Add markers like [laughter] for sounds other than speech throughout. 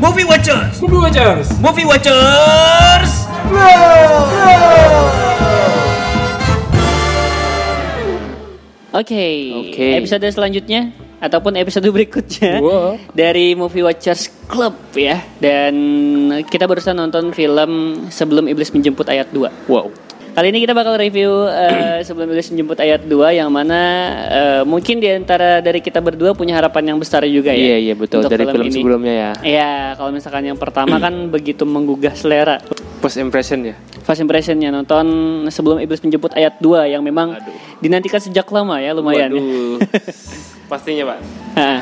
Movie Watchers. Movie Watchers. Movie Watchers. Oke, Oke. episode selanjutnya ataupun episode berikutnya Wow. dari Movie Watchers Club ya. Dan kita barusan nonton film Sebelum Iblis Menjemput ayat 2. Wow. Kali ini kita bakal review eh, Sebelum Iblis Menjemput ayat 2 yang mana eh, mungkin di antara dari kita berdua punya harapan yang besar juga ya. Iya iya betul dari film, ini. sebelumnya ya. Iya, kalau misalkan yang pertama kan [clears throat] begitu menggugah selera. First impression ya. First impressionnya nonton sebelum iblis menjemput ayat 2 yang memang Aduh. dinantikan sejak lama ya lumayan. ya. Waduh. [laughs] Pastinya pak. Eh,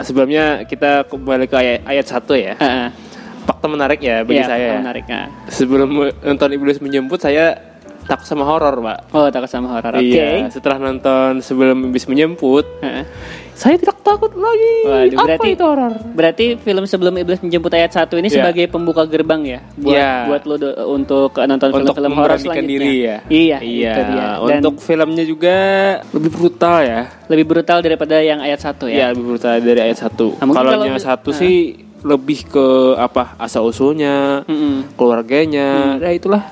sebelumnya kita kembali ke ayat, ayat satu ya. ah, ah. Fakta menarik ya bagi Iya, saya. ya. menarik. Sebelum nonton Iblis Menjemput saya takut sama horor pak. Oh, takut sama horor. Oke. Iya. Setelah nonton Sebelum Iblis Menjemput, ah. saya tidak takut lagi. Waduh, Apa berarti itu horor? Berarti film sebelum iblis menjemput ayat 1 ini Iya. sebagai pembuka gerbang ya buat Iya. buat lo do- untuk nonton Untuk film-film horor selanjutnya. diri ya. Iya, Iya. itu dia. Dan Untuk filmnya juga lebih brutal ya. lebih brutal daripada yang ayat 1 Iya, ya. lebih brutal dari ayat satu. Nah, mungkin kalau kalau- yang satu Ah. sih lebih ke apa asal usulnya, Mm-mm. keluarganya, ya itulah.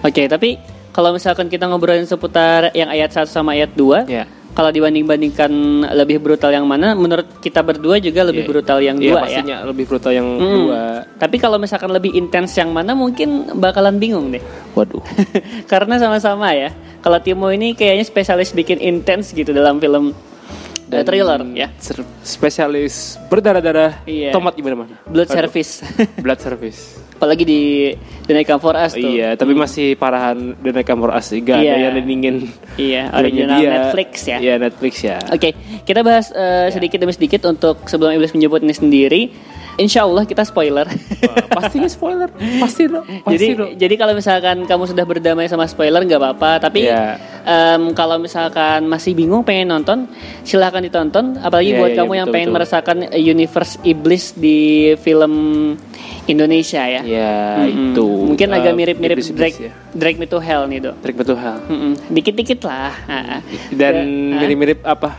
Oke, tapi kalau misalkan kita ngobrolin seputar yang ayat 1 sama ayat 2, Ya. kalau dibanding-bandingkan lebih brutal yang mana, menurut kita berdua juga lebih Iya. brutal yang Iya, dua ya. pastinya lebih brutal yang Mm. dua. Tapi kalau misalkan lebih intens yang mana, mungkin bakalan bingung deh. Waduh. [laughs] Karena sama-sama ya. Kalau Timo ini kayaknya spesialis bikin intens gitu dalam film eh, thriller ya. spesialis berdarah-darah Iya. tomat gimana mana? Blood Waduh. service. [laughs] Blood service. Apalagi di The Night Come For Us tuh. Iya, tapi masih parahan The Night Come For Us. Gak Iya. ada yang nindingin Iya, [laughs] original dia. Netflix ya. Iya, Netflix ya. Oke, kita bahas eh, sedikit demi sedikit untuk sebelum iblis menjemput ini sendiri. Insya Allah kita spoiler. Wah, pastinya spoiler. Pasti dong. [laughs] Pasti jadi dong. jadi kalau misalkan kamu sudah berdamai sama spoiler nggak apa-apa. Tapi Iya. Em, kalau misalkan masih bingung pengen nonton, silahkan ditonton. Apalagi Iya, buat iya, kamu yang betul, pengen betul. merasakan universe iblis di film Indonesia ya. Ya, Mm-mm. itu. Mungkin Eh, agak mirip-mirip iblis-iblis Drag ya. Drag Me to Hell nih dok. Trik betul hal. Mm-mm. Dikit-dikit lah. Ah, ah. Dan mirip-mirip apa?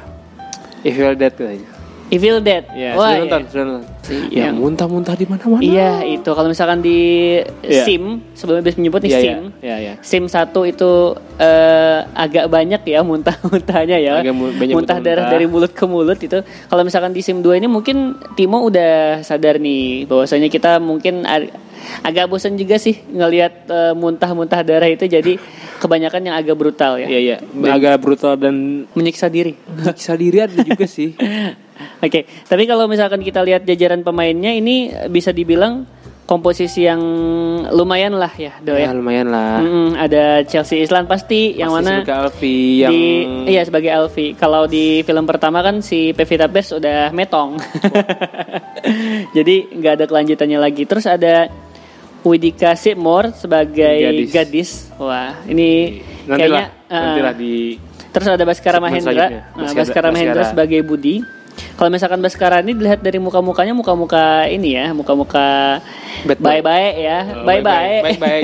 Evil Dead kayaknya. Evil Dead. Ya, Wah, sudah nonton, iya. sudah nonton. Si- Ya, yang- muntah-muntah di mana-mana. Iya itu kalau misalkan di Iya. SIM sebelum iblis menyebut nih Iya, SIM. iya, iya. SIM satu itu eh, agak banyak ya muntah-muntahnya ya. Agak mu- banyak muntah muntah-muntah. darah dari mulut ke mulut itu. Kalau misalkan di SIM 2 ini mungkin Timo udah sadar nih bahwasanya kita mungkin agak bosan juga sih ngelihat eh, muntah-muntah darah itu jadi kebanyakan yang agak brutal ya. Iya, iya. Agak brutal dan Menyiksa diri. menyiksa diri ada juga sih. [laughs] Oke, tapi kalau misalkan kita lihat jajaran pemainnya ini bisa dibilang komposisi yang lumayan lah ya, Do ya, ya. lumayan lah. Mm-mm, ada Chelsea Islan pasti yang Pasti mana sebagai Alfi yang di iya sebagai Alfi. Kalau di film pertama kan si Pevita Pierce udah metong. [laughs] Jadi nggak ada kelanjutannya lagi. Terus ada Widika Seymour sebagai Gadis. gadis. Wah, ini nantilah, kayaknya uh, nantilah di Terus ada Baskara Mahendra. Nah, Baskara- Baskara Mahendra sebagai Budi. Kalau misalkan Baskara ini dilihat dari muka-mukanya muka-muka ini ya, muka-muka baik-baik ya,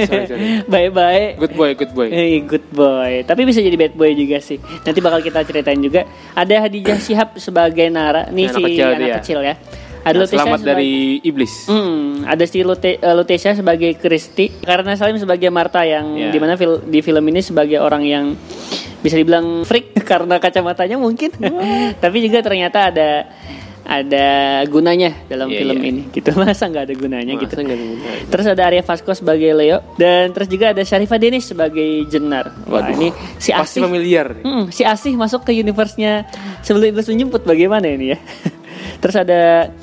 sorry, sorry. [laughs] Baik-baik. good boy, good boy. Eh, good boy. Tapi bisa jadi bad boy juga sih. Nanti bakal kita ceritain juga. Ada Hadijah Shihab sebagai Nara. Nih Anak si kecil anak dia. kecil ya. Ada Nah, Lutesha selamat sebagai- dari iblis. Hmm, ada si Lute, eh, Lutesha sebagai Kristi, karena Salim sebagai Marta yang Ya. di mana fil- di film ini sebagai orang yang bisa dibilang freak [laughs] karena kacamatanya mungkin, tapi juga ternyata ada ada gunanya dalam Iya, film iya. ini. Gitu [laughs] masa nggak ada gunanya Masa gitu. ada gunanya? Terus ada Arya Vasco sebagai Leo dan terus juga ada Syarifah Denis sebagai Jenar. Wah Waduh, ini si Pasti Asih. familiar. Hmm, si Asih masuk ke universe-nya sebelum Iblis menjemput bagaimana ini ya? [laughs] Terus ada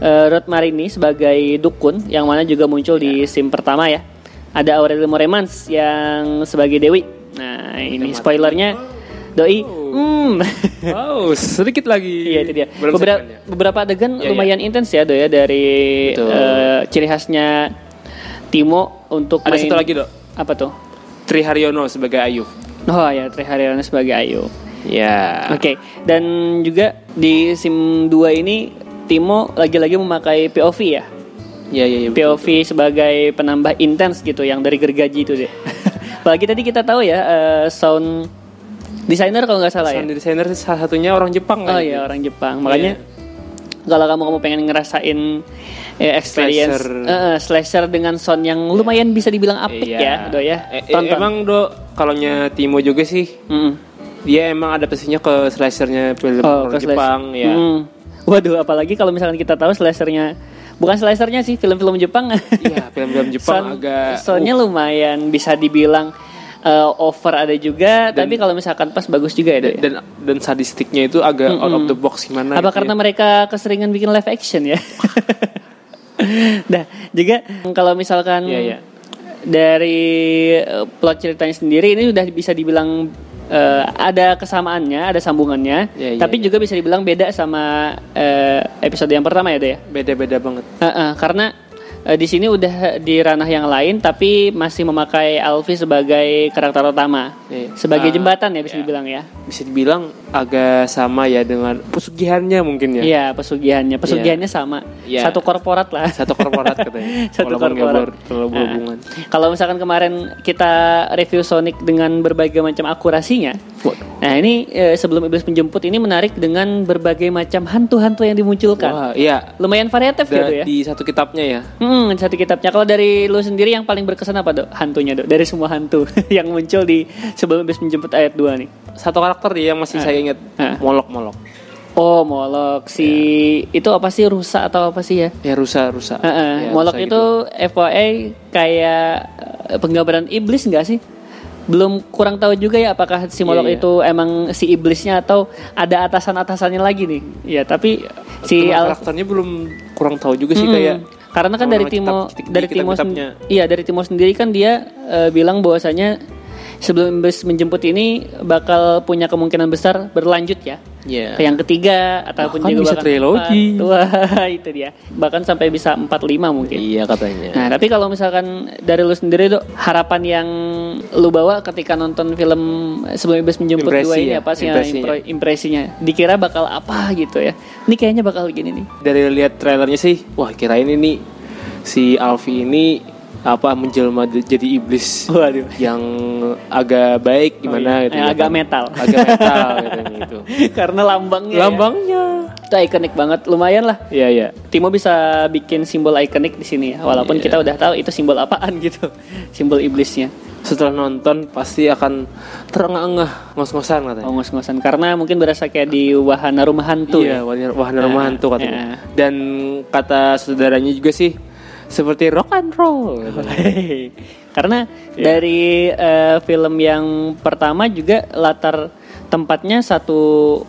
uh, Rod Marini sebagai Dukun yang mana juga muncul di scene pertama ya. Ada Aurelio Moremans yang sebagai Dewi. Nah, ini spoilernya Doi. Hmm. Wow, sedikit lagi. [laughs] Iya itu dia. Belum Beberapa, segmennya. beberapa adegan Iya, lumayan intens ya, Do ya dari Betul. eh, ciri khasnya Timo untuk Ada main- satu lagi, Dok. Apa tuh? Tri Haryono sebagai Ayu. Oh ya, Tri Haryono sebagai Ayu. Ya. Oke, dan juga di SIM 2 ini Timo lagi-lagi memakai POV ya. Ya, ya, ya. POV sebagai penambah intens gitu yang dari gergaji itu deh. [laughs] Apalagi tadi kita tahu ya eh, sound designer kalau nggak salah ya. Sound designer salah satunya orang Jepang Oh kan? iya orang Jepang. Makanya kalau kamu kamu pengen ngerasain eh, experience Slasher. eh, eh, slasher dengan sound yang lumayan bisa dibilang apik Iya. ya, do ya. Eh, Tonton. emang do kalau Timo juga sih Mm. dia emang adaptasinya ke slashernya film Oh, orang Jepang ya. Mm. Waduh, apalagi kalau misalkan kita tahu slashernya bukan slashernya sih film-film Jepang. Iya, film-film [laughs] Jepang Sound- agak soundnya lumayan bisa dibilang eh, over ada juga, Dan- tapi kalau misalkan pas bagus juga ya. Do, ya? dan dan sadistiknya itu agak out of the box gimana Apa gitu karena ya. mereka keseringan bikin live action ya? [laughs] nah, juga kalau misalkan Iya, iya. dari eh, plot ceritanya sendiri ini udah bisa dibilang eh, ada kesamaannya, ada sambungannya, Iya, iya, tapi iya. juga bisa dibilang beda sama eh, episode yang pertama ya, Do ya. beda-beda banget. Heeh, karena eh, di sini udah di ranah yang lain tapi masih memakai Alfi sebagai karakter utama. Iya. Sebagai Ah, jembatan ya bisa iya. dibilang ya. Bisa dibilang agak sama ya dengan pesugihannya mungkin ya. Iya, pesugihannya. Pesugihannya sama. Iya. Satu korporat lah. Satu korporat katanya. [laughs] Satu Walaupun korporat. terlalu berhubungan. Nah, kalau misalkan kemarin kita review Sonic dengan berbagai macam akurasinya. Nah, ini eh, sebelum iblis menjemput ini menarik dengan berbagai macam hantu-hantu yang dimunculkan. Wah, iya. Lumayan variatif Da- gitu ya. Di satu kitabnya ya. Hmm, satu kitabnya. Kalau dari lu sendiri yang paling berkesan apa, Dok? Hantunya, Dok. Dari semua hantu [laughs] yang muncul di sebelum iblis menjemput ayat 2 nih. Satu karakter dia yang masih saya ingat. Ah. Molok-molok. Oh, Molok si itu apa sih rusa atau apa sih ya? Ya rusa-rusa. Heeh, Ya, Molok rusa itu FYI kayak eh, penggambaran iblis enggak sih? Belum kurang tahu juga ya apakah si Molok Iya, iya. itu emang si iblisnya atau ada atasan-atasannya lagi nih. Ya, tapi si Al karakternya belum kurang tahu juga sih Mm-mm. kayak karena kan dari Timo dari Timo iya dari Timo sendiri kan dia eh, bilang bahwasanya sebelum iblis menjemput ini bakal punya kemungkinan besar berlanjut ya. Iya. Ke yang ketiga ataupun Bahkan juga bisa bahkan trilogi. Wah, [laughs] itu dia. Bahkan sampai bisa 45 mungkin. Iya katanya. Nah, tapi kalau misalkan dari lu sendiri Dok, harapan yang lu bawa ketika nonton film sebelum iblis menjemput Impresi dua ini ya, apa sih ya, impresinya. impre- impresinya? Dikira bakal apa gitu ya? Ini kayaknya bakal gini nih. Dari lihat trailernya sih, wah kirain ini si Alfi ini apa menjelma jadi iblis Waduh. yang agak baik gimana Oh, iya. gitu. Yang ya agak kan. metal. Agak metal [laughs] gitu. gitu. Karena lambangnya. ya. Lambangnya. Itu ikonik banget, lumayan lah. Iya iya. Timo bisa bikin simbol ikonik di sini ya, walaupun Iya. kita udah tahu itu simbol apaan gitu, [laughs] simbol iblisnya. Setelah nonton pasti akan terengah-engah ngos-ngosan katanya. Oh ngos-ngosan karena mungkin berasa kayak di wahana rumah hantu. iya, ya. wahana, wahana rumah Nah, hantu katanya. iya. Dan kata saudaranya juga sih seperti rock and roll. [laughs] Hehehe. Karena Iya. dari eh, film yang pertama juga latar tempatnya satu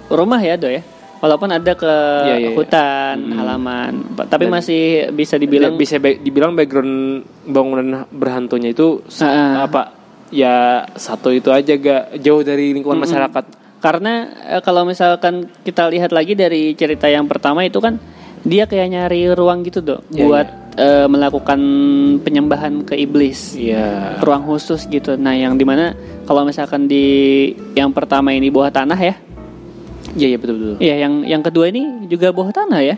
rumah ya, Do ya. Walaupun ada ke Iya, iya, iya. hutan, halaman, tapi Dan- masih bisa dibilang bisa ba- dibilang background bangunan berhantunya itu Ah. apa ya satu itu aja gak jauh dari lingkungan masyarakat Karena eh, kalau misalkan kita lihat lagi dari cerita yang pertama itu kan dia kayak nyari ruang gitu dok Iya, buat eh, melakukan penyembahan ke iblis. Iya. Ruang khusus gitu. Nah, yang di mana kalau misalkan di yang pertama ini bawah tanah ya. Iya iya betul betul. Iya, yang yang kedua ini juga bawah tanah ya.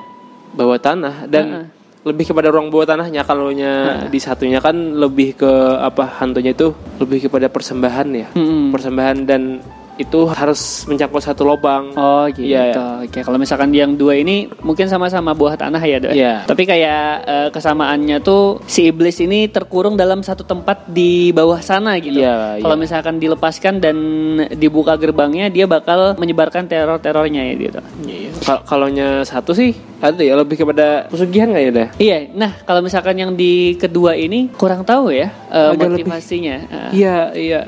Bawah tanah dan Heeh. lebih kepada ruang bawah tanahnya kalau nya di satunya kan lebih ke apa hantunya itu lebih kepada persembahan ya. Mm-mm. Persembahan dan itu harus mencangkul satu lubang. Oh gitu. Iya, Oke, kalau misalkan yang dua ini mungkin sama-sama buah tanah ya, Dok. Iya. Tapi kayak eh, kesamaannya tuh si iblis ini terkurung dalam satu tempat di bawah sana gitu. Iya, Kalau iya. misalkan dilepaskan dan dibuka gerbangnya, dia bakal menyebarkan teror-terornya ya gitu. Iya. Kal- Kalau nya satu sih ada ya lebih kepada pesugihan nggak ya dah? Iya, nah kalau misalkan yang di kedua ini kurang tahu ya Agak lebih- motivasinya. Eh, Iya iya.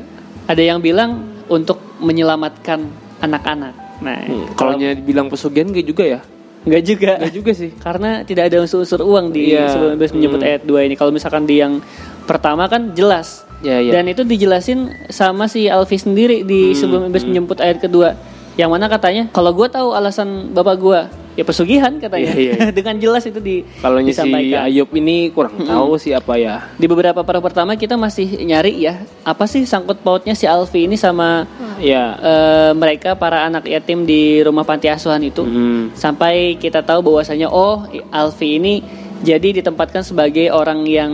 Ada yang bilang untuk menyelamatkan anak-anak. Nah, Hmm, kalau nya dibilang pesugihan nggak juga ya? nggak juga. Nggak juga sih. [laughs] karena tidak ada unsur-unsur uang di Iya. sebelum iblis menyebut Hmm. ayat 2 ini. Kalau misalkan di yang pertama kan jelas. Ya, ya. Dan itu dijelasin sama si Alfi sendiri di Hmm, sebelum iblis menjemput ayat kedua. Yang mana katanya kalau gue tahu alasan bapak gue ya pesugihan katanya. Iya, iya, iya. [laughs] Dengan jelas itu di Kalau si. Ayub ini kurang tahu sih apa ya. Di beberapa para pertama kita masih nyari ya apa sih sangkut pautnya si Alfi ini sama Ya. eh, mereka para anak yatim di rumah panti asuhan itu. Hmm. sampai kita tahu bahwasanya oh Alfi ini jadi ditempatkan sebagai orang yang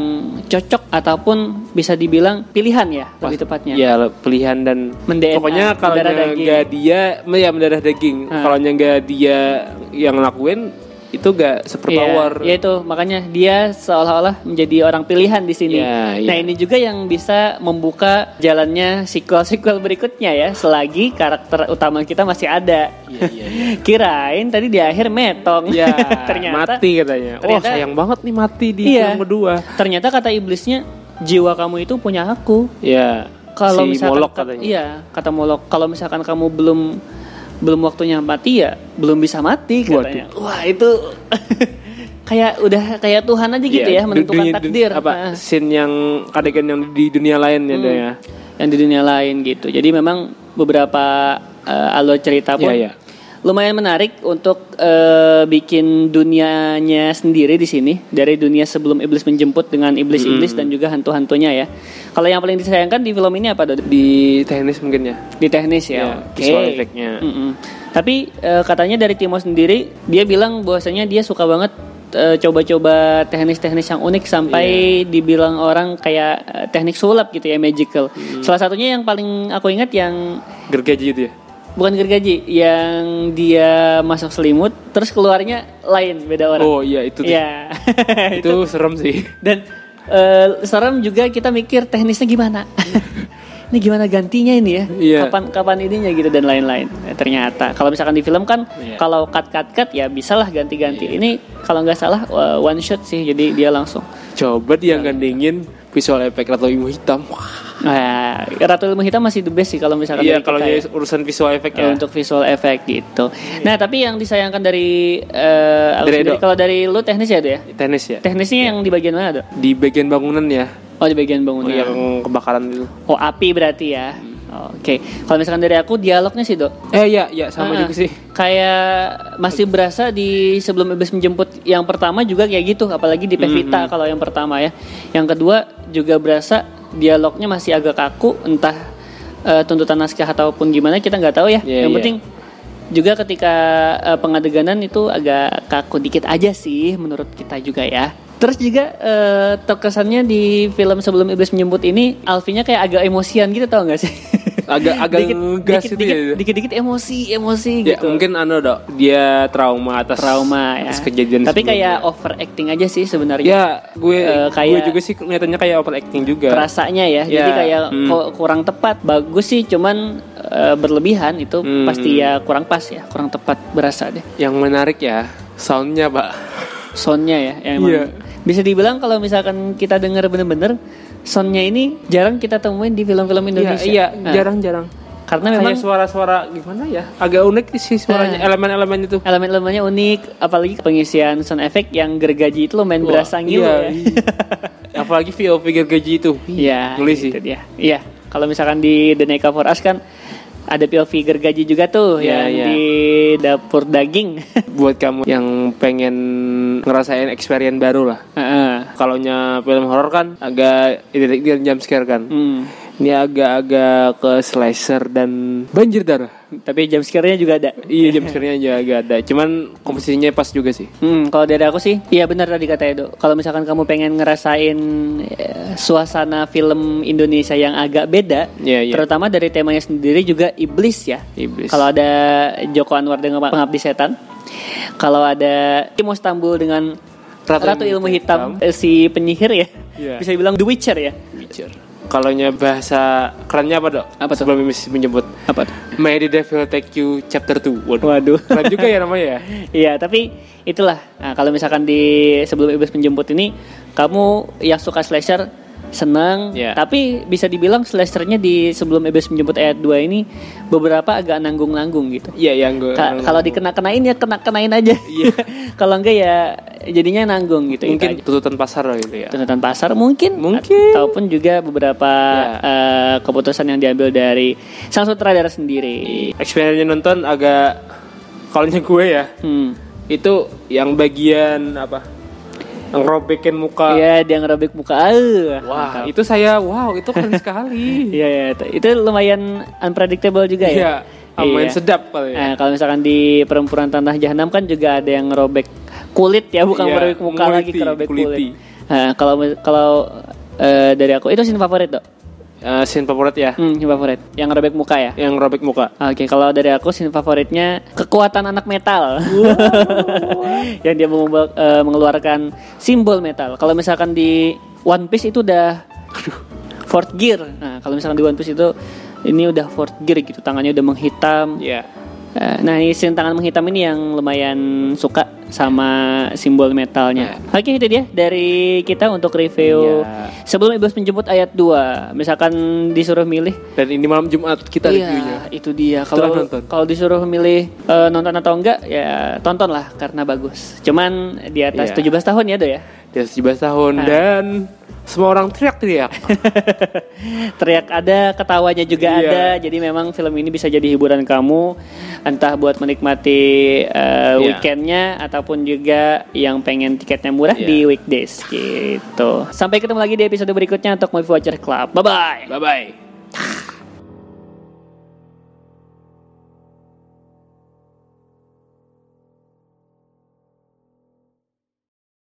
cocok ataupun bisa dibilang pilihan ya lebih tepatnya. Ya pilihan dan Men-DNA, pokoknya kalau nggak dia, ya mendarah daging. Ah. Kalau nggak dia yang ngelakuin, itu gak super power. Iya, ya itu makanya dia seolah-olah menjadi orang pilihan di sini. Iya, Nah ini juga yang bisa membuka jalannya sequel-sequel berikutnya ya, selagi karakter utama kita masih ada. Iya, iya, iya. [laughs] Kirain tadi di akhir metong, Ya, [laughs] ternyata mati katanya. Wah, ternyata- sayang banget nih mati di Iya. film kedua. Ternyata kata iblisnya jiwa kamu itu punya aku. Ya, Kalau si misalkan Molok ka- katanya. iya kata Molok kalau misalkan kamu belum belum waktunya mati ya belum bisa mati katanya. Wah itu [laughs] kayak udah kayak Tuhan aja gitu Iya, ya menentukan dunia- takdir. Apa Ah. scene yang adegan yang di dunia lain ya, Dok, ya. yang di dunia lain gitu. Jadi memang beberapa eh, alur cerita pun Iya, iya. Lumayan menarik untuk eh, bikin dunianya sendiri di sini dari dunia sebelum iblis menjemput dengan iblis-iblis dan juga hantu-hantunya ya. Kalau yang paling disayangkan di film ini apa? Di teknis mungkin ya. Di teknis ya. Iya, Oke. visual effect-nya. Mm-mm. Tapi eh, katanya dari Timo sendiri dia bilang bahwasanya dia suka banget eh, coba-coba teknis-teknis yang unik sampai Iya. dibilang orang kayak teknik sulap gitu ya magical. Hmm. Salah satunya yang paling aku ingat yang Gergaji itu ya. Bukan gergaji, yang dia masuk selimut terus keluarnya lain beda orang. Oh iya itu. Iya. [laughs] itu serem sih. Dan eh, serem juga kita mikir teknisnya gimana. [laughs] ini gimana gantinya ini ya? Iya. Kapan kapan ininya gitu dan lain-lain. Eh, ternyata kalau misalkan di film kan Iya. kalau cut cut cut ya bisalah ganti-ganti. Ini kalau nggak salah eh, one shot sih jadi dia langsung. Coba dia gandengin visual effect atau ilmu hitam. Wah. Nah, Ratu Ilmu Hitam masih the best sih kalau misalkan Iya kalau jadi ya. urusan visual effect Eh, ya. untuk visual effect gitu. Nah, tapi yang disayangkan dari eh, aku Dari sendiri, Edo. kalau dari lu teknis ya, ya? Teknis ya. Teknisnya yang di bagian mana, Dok? Di bagian bangunan ya. Oh, di bagian bangunan. Yang kebakaran itu. Oh api berarti ya. Oke. Kalau misalkan dari aku dialognya sih dok. Eh iya iya sama Ah, juga sih. Kayak masih berasa di sebelum iblis menjemput yang pertama juga kayak gitu. Apalagi di Pevita kalau yang pertama ya. Yang kedua juga berasa dialognya masih agak kaku. Entah eh, tuntutan naskah ataupun gimana kita nggak tahu ya. Iya, yang iya. penting juga ketika eh, pengadeganan itu agak kaku dikit aja sih menurut kita juga ya. Terus juga eh, terkesannya di film sebelum iblis menjemput ini Alfinya kayak agak emosian gitu tau gak sih? [laughs] Agak- agak ngegas dikit, itu dikit, ya. dikit-dikit emosi emosi Ya gitu. mungkin anu dok dia trauma atas trauma ya. atas kejadian Tapi sebelumnya. kayak overacting aja sih sebenarnya. ya gue gue kayak- juga sih kelihatannya kayak overacting juga. rasanya ya. Jadi Ya, kayak hmm. kurang tepat. Bagus sih cuman eh, berlebihan itu Hmm. pasti ya kurang pas ya, kurang tepat berasa deh. Yang menarik ya soundnya pak. Soundnya ya yang emang Iya. bisa dibilang kalau misalkan kita dengar bener-bener soundnya ini jarang kita temuin di film-film Iya Indonesia. iya Nah, jarang-jarang. karena Kayak memang suara-suara gimana ya? Agak unik sih suaranya Nah. elemen-elemen itu. elemen-elemennya unik, apalagi pengisian sound effect yang gergaji itu lumayan Wah, berasa ngilu iya, ya. iya. Apalagi VO figure gaji itu. Iya, Geli sih. dia. Iya, kalau misalkan di The Neka for Us kan ada POV gergaji juga tuh Iya, yang iya. di dapur daging. [laughs] Buat kamu yang pengen ngerasain experience baru lah. Heeh. Kalau film horor kan agak identik dengan jump scare kan. Hmm. Ini agak-agak ke slasher dan banjir darah. Tapi jump scare-nya juga ada. Iya jump scare-nya aja agak ada. Cuman komposisinya pas juga sih. Hmm, kalau dari aku sih, iya benar tadi kata Edo. Kalau misalkan kamu pengen ngerasain eh, suasana film Indonesia yang agak beda, Iya, iya. terutama dari temanya sendiri juga iblis ya. Iblis. Kalau ada Joko Anwar dengan Pengabdi Setan, kalau ada Timo Stambul dengan Ratu Ratu, Ilmu Hitam, Hitam. eh, si penyihir ya, Iya. bisa dibilang The Witcher ya. Witcher. Kalau nya bahasa kerennya apa dok? Apa tuh? Sebelum Mimis menyebut Apa tuh? May the Devil Take You Chapter 2 Waduh, Waduh. Keren juga ya namanya ya [laughs] Iya, tapi itulah. Nah, kalau misalkan di sebelum iblis menjemput ini, kamu yang suka slasher senang, Iya. tapi bisa dibilang slashernya di sebelum iblis menjemput ayat 2 ini beberapa agak nanggung-nanggung gitu. Iya yang gue Ka- kalau dikena-kenain ya kena-kenain aja. Iya. [laughs] kalau enggak ya jadinya nanggung gitu. Mungkin itu aja. tuntutan pasar lah gitu ya tuntutan pasar mungkin Mungkin. ataupun juga beberapa Ya. eh, keputusan yang diambil dari sang sutradara sendiri. Experience nonton agak Kalau gue ya Hmm. Itu yang bagian apa Ngerobekin muka Iya, dia ngerobek muka. Ah, Wah mantap. itu saya Wow itu keren [laughs] sekali Iya, iya, itu- itu lumayan unpredictable juga Iya ya. Lumayan Iya. sedap kali ya Nah, kalau misalkan di perempuan tanah jahanam kan juga ada yang ngerobek kulit ya, bukan Iya, ngerobek muka lagi, nguliti, ngerobek kuliti. kulit. Nah, kalau kalau eh, dari aku itu scene favorit dok. Eh, scene favorit ya, Hmm, yang favorit. Yang robek muka ya. yang robek muka. Oke, kalau dari aku scene favoritnya kekuatan anak metal. [laughs] yang dia mengubah- eh, mengeluarkan simbol metal. Kalau misalkan di One Piece itu udah fourth gear. Nah, kalau misalkan di One Piece itu ini udah fourth gear gitu, tangannya udah menghitam. Ya. Eh, Nah, ini scene tangan menghitam ini yang lumayan suka sama simbol metalnya. Oke, itu dia dari kita untuk review Iya. sebelum Iblis menjemput ayat 2. Misalkan disuruh milih Dan ini malam Jumat kita reviewnya. Iya, itu dia. Kalau kalau disuruh milih eh, nonton atau enggak, ya tonton lah karena bagus. Cuman di atas Iya. 17 tahun ya, Do ya. Dia 17 tahun Ah. dan semua orang teriak-teriak. [laughs] Teriak ada, ketawanya juga Iya. ada. Jadi memang film ini bisa jadi hiburan kamu, entah buat menikmati eh, Iya. weekendnya ataupun juga yang pengen tiketnya murah Iya. di weekdays gitu. Sampai ketemu lagi di episode berikutnya untuk Movie Watcher Club. Bye bye. Bye bye.